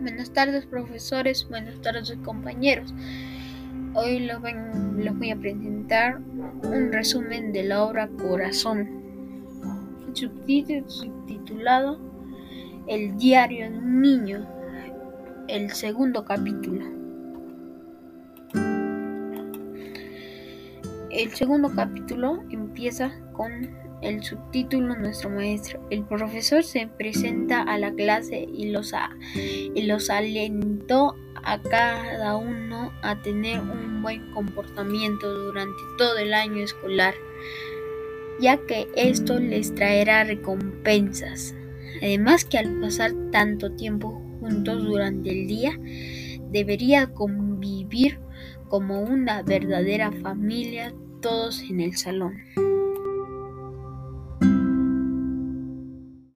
Buenas tardes profesores, buenas tardes compañeros. Hoy les voy a presentar un resumen de la obra Corazón, subtitulado El diario de un niño, el segundo capítulo. El segundo capítulo empieza con el subtítulo Nuestro Maestro. El profesor se presenta a la clase y los, y los alentó a cada uno a tener un buen comportamiento durante todo el año escolar, ya que esto les traerá recompensas. Además que al pasar tanto tiempo juntos durante el día, debería convivir como una verdadera familia todos en el salón.